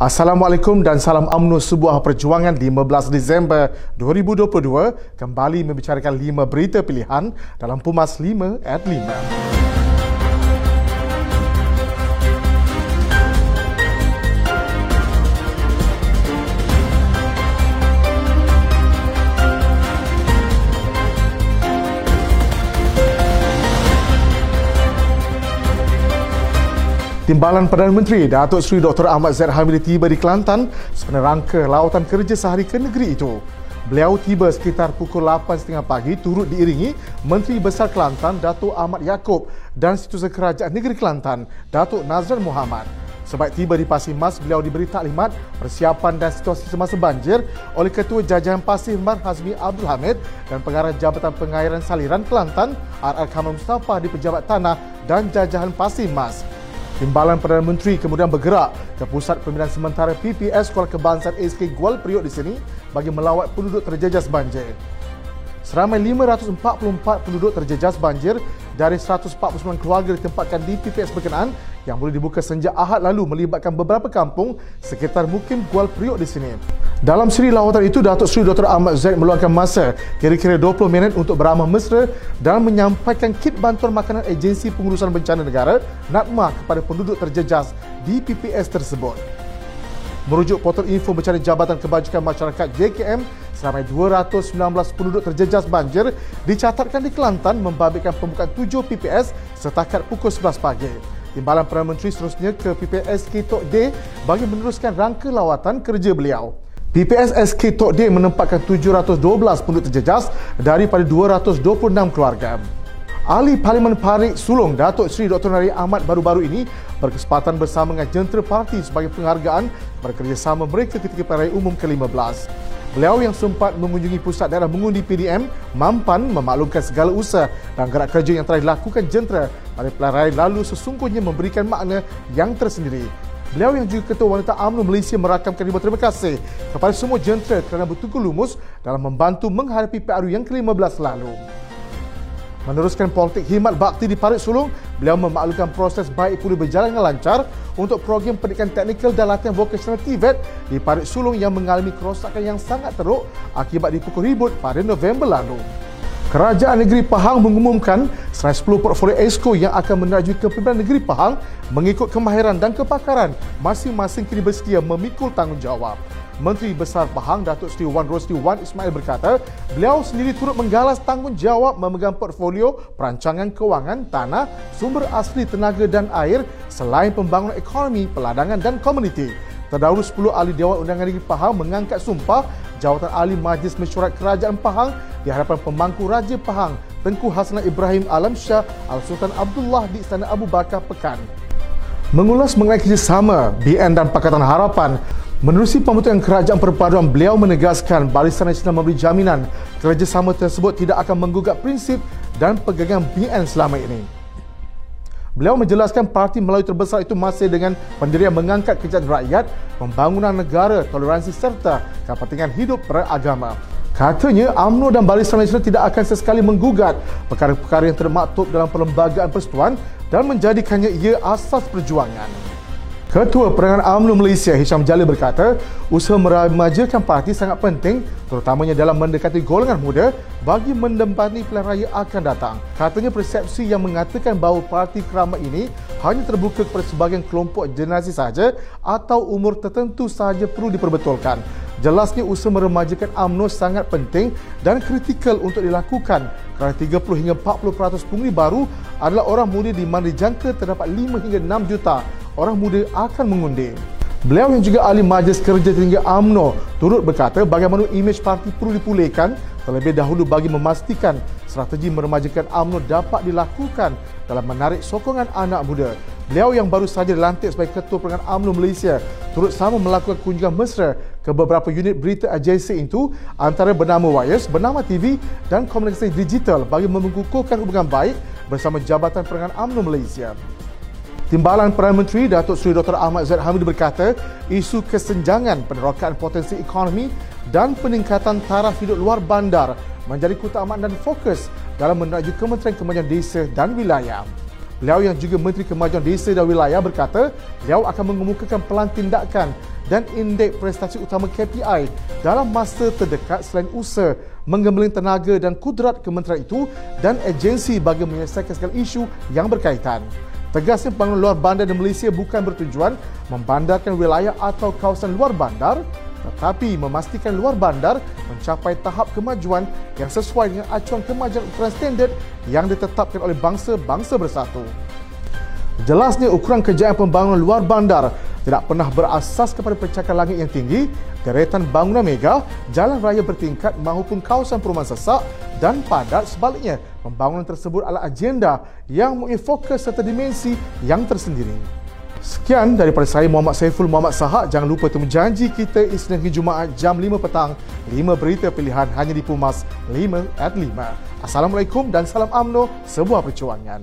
Assalamualaikum dan salam UMNO sebuah perjuangan 15 Disember 2022 kembali membicarakan 5 berita pilihan dalam Pumas 5 at 5. Timbalan Perdana Menteri Datuk Seri Dr. Ahmad Zaid Hamidi tiba di Kelantan sebenarnya rangka lawatan kerja sehari ke negeri itu. Beliau tiba sekitar pukul 8.30 pagi turut diiringi Menteri Besar Kelantan Datuk Ahmad Yaakob dan Setiausaha Kerajaan Negeri Kelantan Datuk Nazran Muhammad. Sebaik tiba di Pasir Mas, beliau diberi taklimat persiapan dan situasi semasa banjir oleh Ketua Jajahan Pasir Mas Hazmi Abdul Hamid dan Pengarah Jabatan Pengairan Saliran Kelantan RR Kamal Mustafa di Pejabat Tanah dan Jajahan Pasir Mas. Timbalan Perdana Menteri kemudian bergerak ke Pusat Pembinaan Sementara PPS Kuala Kebangsaan SK Gual Priok di sini bagi melawat penduduk terjejas banjir. Seramai 544 penduduk terjejas banjir dari 149 keluarga ditempatkan di PPS berkenaan yang boleh dibuka sejak Ahad lalu melibatkan beberapa kampung sekitar Mukim Gual Priok di sini. Dalam siri lawatan itu, Datuk Seri Dr. Ahmad Zaid meluangkan masa kira-kira 20 minit untuk beramah mesra dan menyampaikan kit bantuan makanan Agensi Pengurusan Bencana Negara NATMA kepada penduduk terjejas di PPS tersebut. Merujuk portal info bencana Jabatan Kebajikan Masyarakat JKM, seramai 219 penduduk terjejas banjir dicatatkan di Kelantan membabitkan pembukaan 7 PPS setakat pukul 11 pagi. Timbalan Perdana Menteri seterusnya ke PPS Kitok D bagi meneruskan rangka lawatan kerja beliau. PPSSK Tok D menempatkan 712 penduduk terjejas daripada 226 keluarga. Ahli Parlimen Parik Sulong Datuk Seri Dr. Nari Ahmad baru-baru ini berkesempatan bersama dengan Jentera Parti sebagai penghargaan kepada kerjasama mereka ketika Perayaan Umum ke-15. Beliau yang sempat mengunjungi pusat daerah mengundi PDM mampan memaklumkan segala usaha dan gerak kerja yang telah dilakukan Jentera pada pelayaran lalu sesungguhnya memberikan makna yang tersendiri Beliau yang juga Ketua Wanita UMNO Malaysia merakamkan ribuan terima kasih kepada semua jentera kerana bertukar lumus dalam membantu menghadapi PRU yang ke-15 lalu. Meneruskan politik himat bakti di Parit Sulung, beliau memaklumkan proses baik pulih berjalan dengan lancar untuk program pendidikan teknikal dan latihan vocational TVET di Parit Sulung yang mengalami kerosakan yang sangat teruk akibat dipukul ribut pada November lalu. Kerajaan Negeri Pahang mengumumkan 10 portfolio ESCO yang akan menerajui kepimpinan Negeri Pahang mengikut kemahiran dan kepakaran masing-masing kini bersedia memikul tanggungjawab. Menteri Besar Pahang Datuk Seri Wan Rosli Wan Ismail berkata, beliau sendiri turut menggalas tanggungjawab memegang portfolio perancangan kewangan tanah, sumber asli tenaga dan air selain pembangunan ekonomi, peladangan dan komuniti. Terdahulu 10 ahli Dewan Undangan Negeri Pahang mengangkat sumpah jawatan ahli Majlis Mesyuarat Kerajaan Pahang di hadapan pemangku Raja Pahang Tengku Hasanah Ibrahim Alam Shah Al-Sultan Abdullah di Istana Abu Bakar Pekan. Mengulas mengenai kerjasama BN dan Pakatan Harapan, menerusi pembentukan kerajaan perpaduan, beliau menegaskan Barisan Nasional memberi jaminan kerjasama tersebut tidak akan menggugat prinsip dan pegangan BN selama ini. Beliau menjelaskan parti Melayu terbesar itu masih dengan pendirian mengangkat kejayaan rakyat, pembangunan negara, toleransi serta kepentingan hidup beragama. Katanya UMNO dan Barisan Nasional tidak akan sesekali menggugat perkara-perkara yang termaktub dalam perlembagaan persekutuan dan menjadikannya ia asas perjuangan. Ketua Perangan UMNO Malaysia Hisham Jalil berkata, usaha meremajakan parti sangat penting terutamanya dalam mendekati golongan muda bagi mendempani pilihan raya akan datang. Katanya persepsi yang mengatakan bahawa parti kerama ini hanya terbuka kepada sebahagian kelompok generasi sahaja atau umur tertentu sahaja perlu diperbetulkan. Jelasnya usaha meremajakan UMNO sangat penting dan kritikal untuk dilakukan kerana 30 hingga 40% pengundi baru adalah orang muda di mana dijangka terdapat 5 hingga 6 juta orang muda akan mengundi. Beliau yang juga ahli majlis kerja tinggi AMNO turut berkata bagaimana imej parti perlu dipulihkan terlebih dahulu bagi memastikan strategi meremajakan AMNO dapat dilakukan dalam menarik sokongan anak muda. Beliau yang baru saja dilantik sebagai Ketua Perangan AMNO Malaysia turut sama melakukan kunjungan mesra ke beberapa unit berita agensi itu antara bernama Wires, bernama TV dan komunikasi digital bagi mengukuhkan hubungan baik bersama Jabatan Perangan AMNO Malaysia. Timbalan Perdana Menteri Datuk Seri Dr. Ahmad Zaid Hamid berkata, isu kesenjangan penerokaan potensi ekonomi dan peningkatan taraf hidup luar bandar menjadi keutamaan dan fokus dalam menuju Kementerian Kemajuan Desa dan Wilayah. Beliau yang juga Menteri Kemajuan Desa dan Wilayah berkata, beliau akan mengemukakan pelan tindakan dan indeks prestasi utama KPI dalam masa terdekat selain usaha menggembleng tenaga dan kudrat kementerian itu dan agensi bagi menyelesaikan segala isu yang berkaitan. Tegasnya pembangunan luar bandar di Malaysia bukan bertujuan membandarkan wilayah atau kawasan luar bandar tetapi memastikan luar bandar mencapai tahap kemajuan yang sesuai dengan acuan kemajuan ukuran standard yang ditetapkan oleh bangsa-bangsa bersatu. Jelasnya ukuran kejayaan pembangunan luar bandar tidak pernah berasas kepada pencakar langit yang tinggi, deretan bangunan mega, jalan raya bertingkat maupun kawasan perumahan sesak dan padat sebaliknya. Pembangunan tersebut adalah agenda yang mempunyai fokus serta dimensi yang tersendiri. Sekian daripada saya Muhammad Saiful Muhammad Sahak. Jangan lupa temu janji kita Isnin hingga Jumaat jam 5 petang. 5 berita pilihan hanya di Pumas 5 at 5. Assalamualaikum dan salam amno sebuah perjuangan.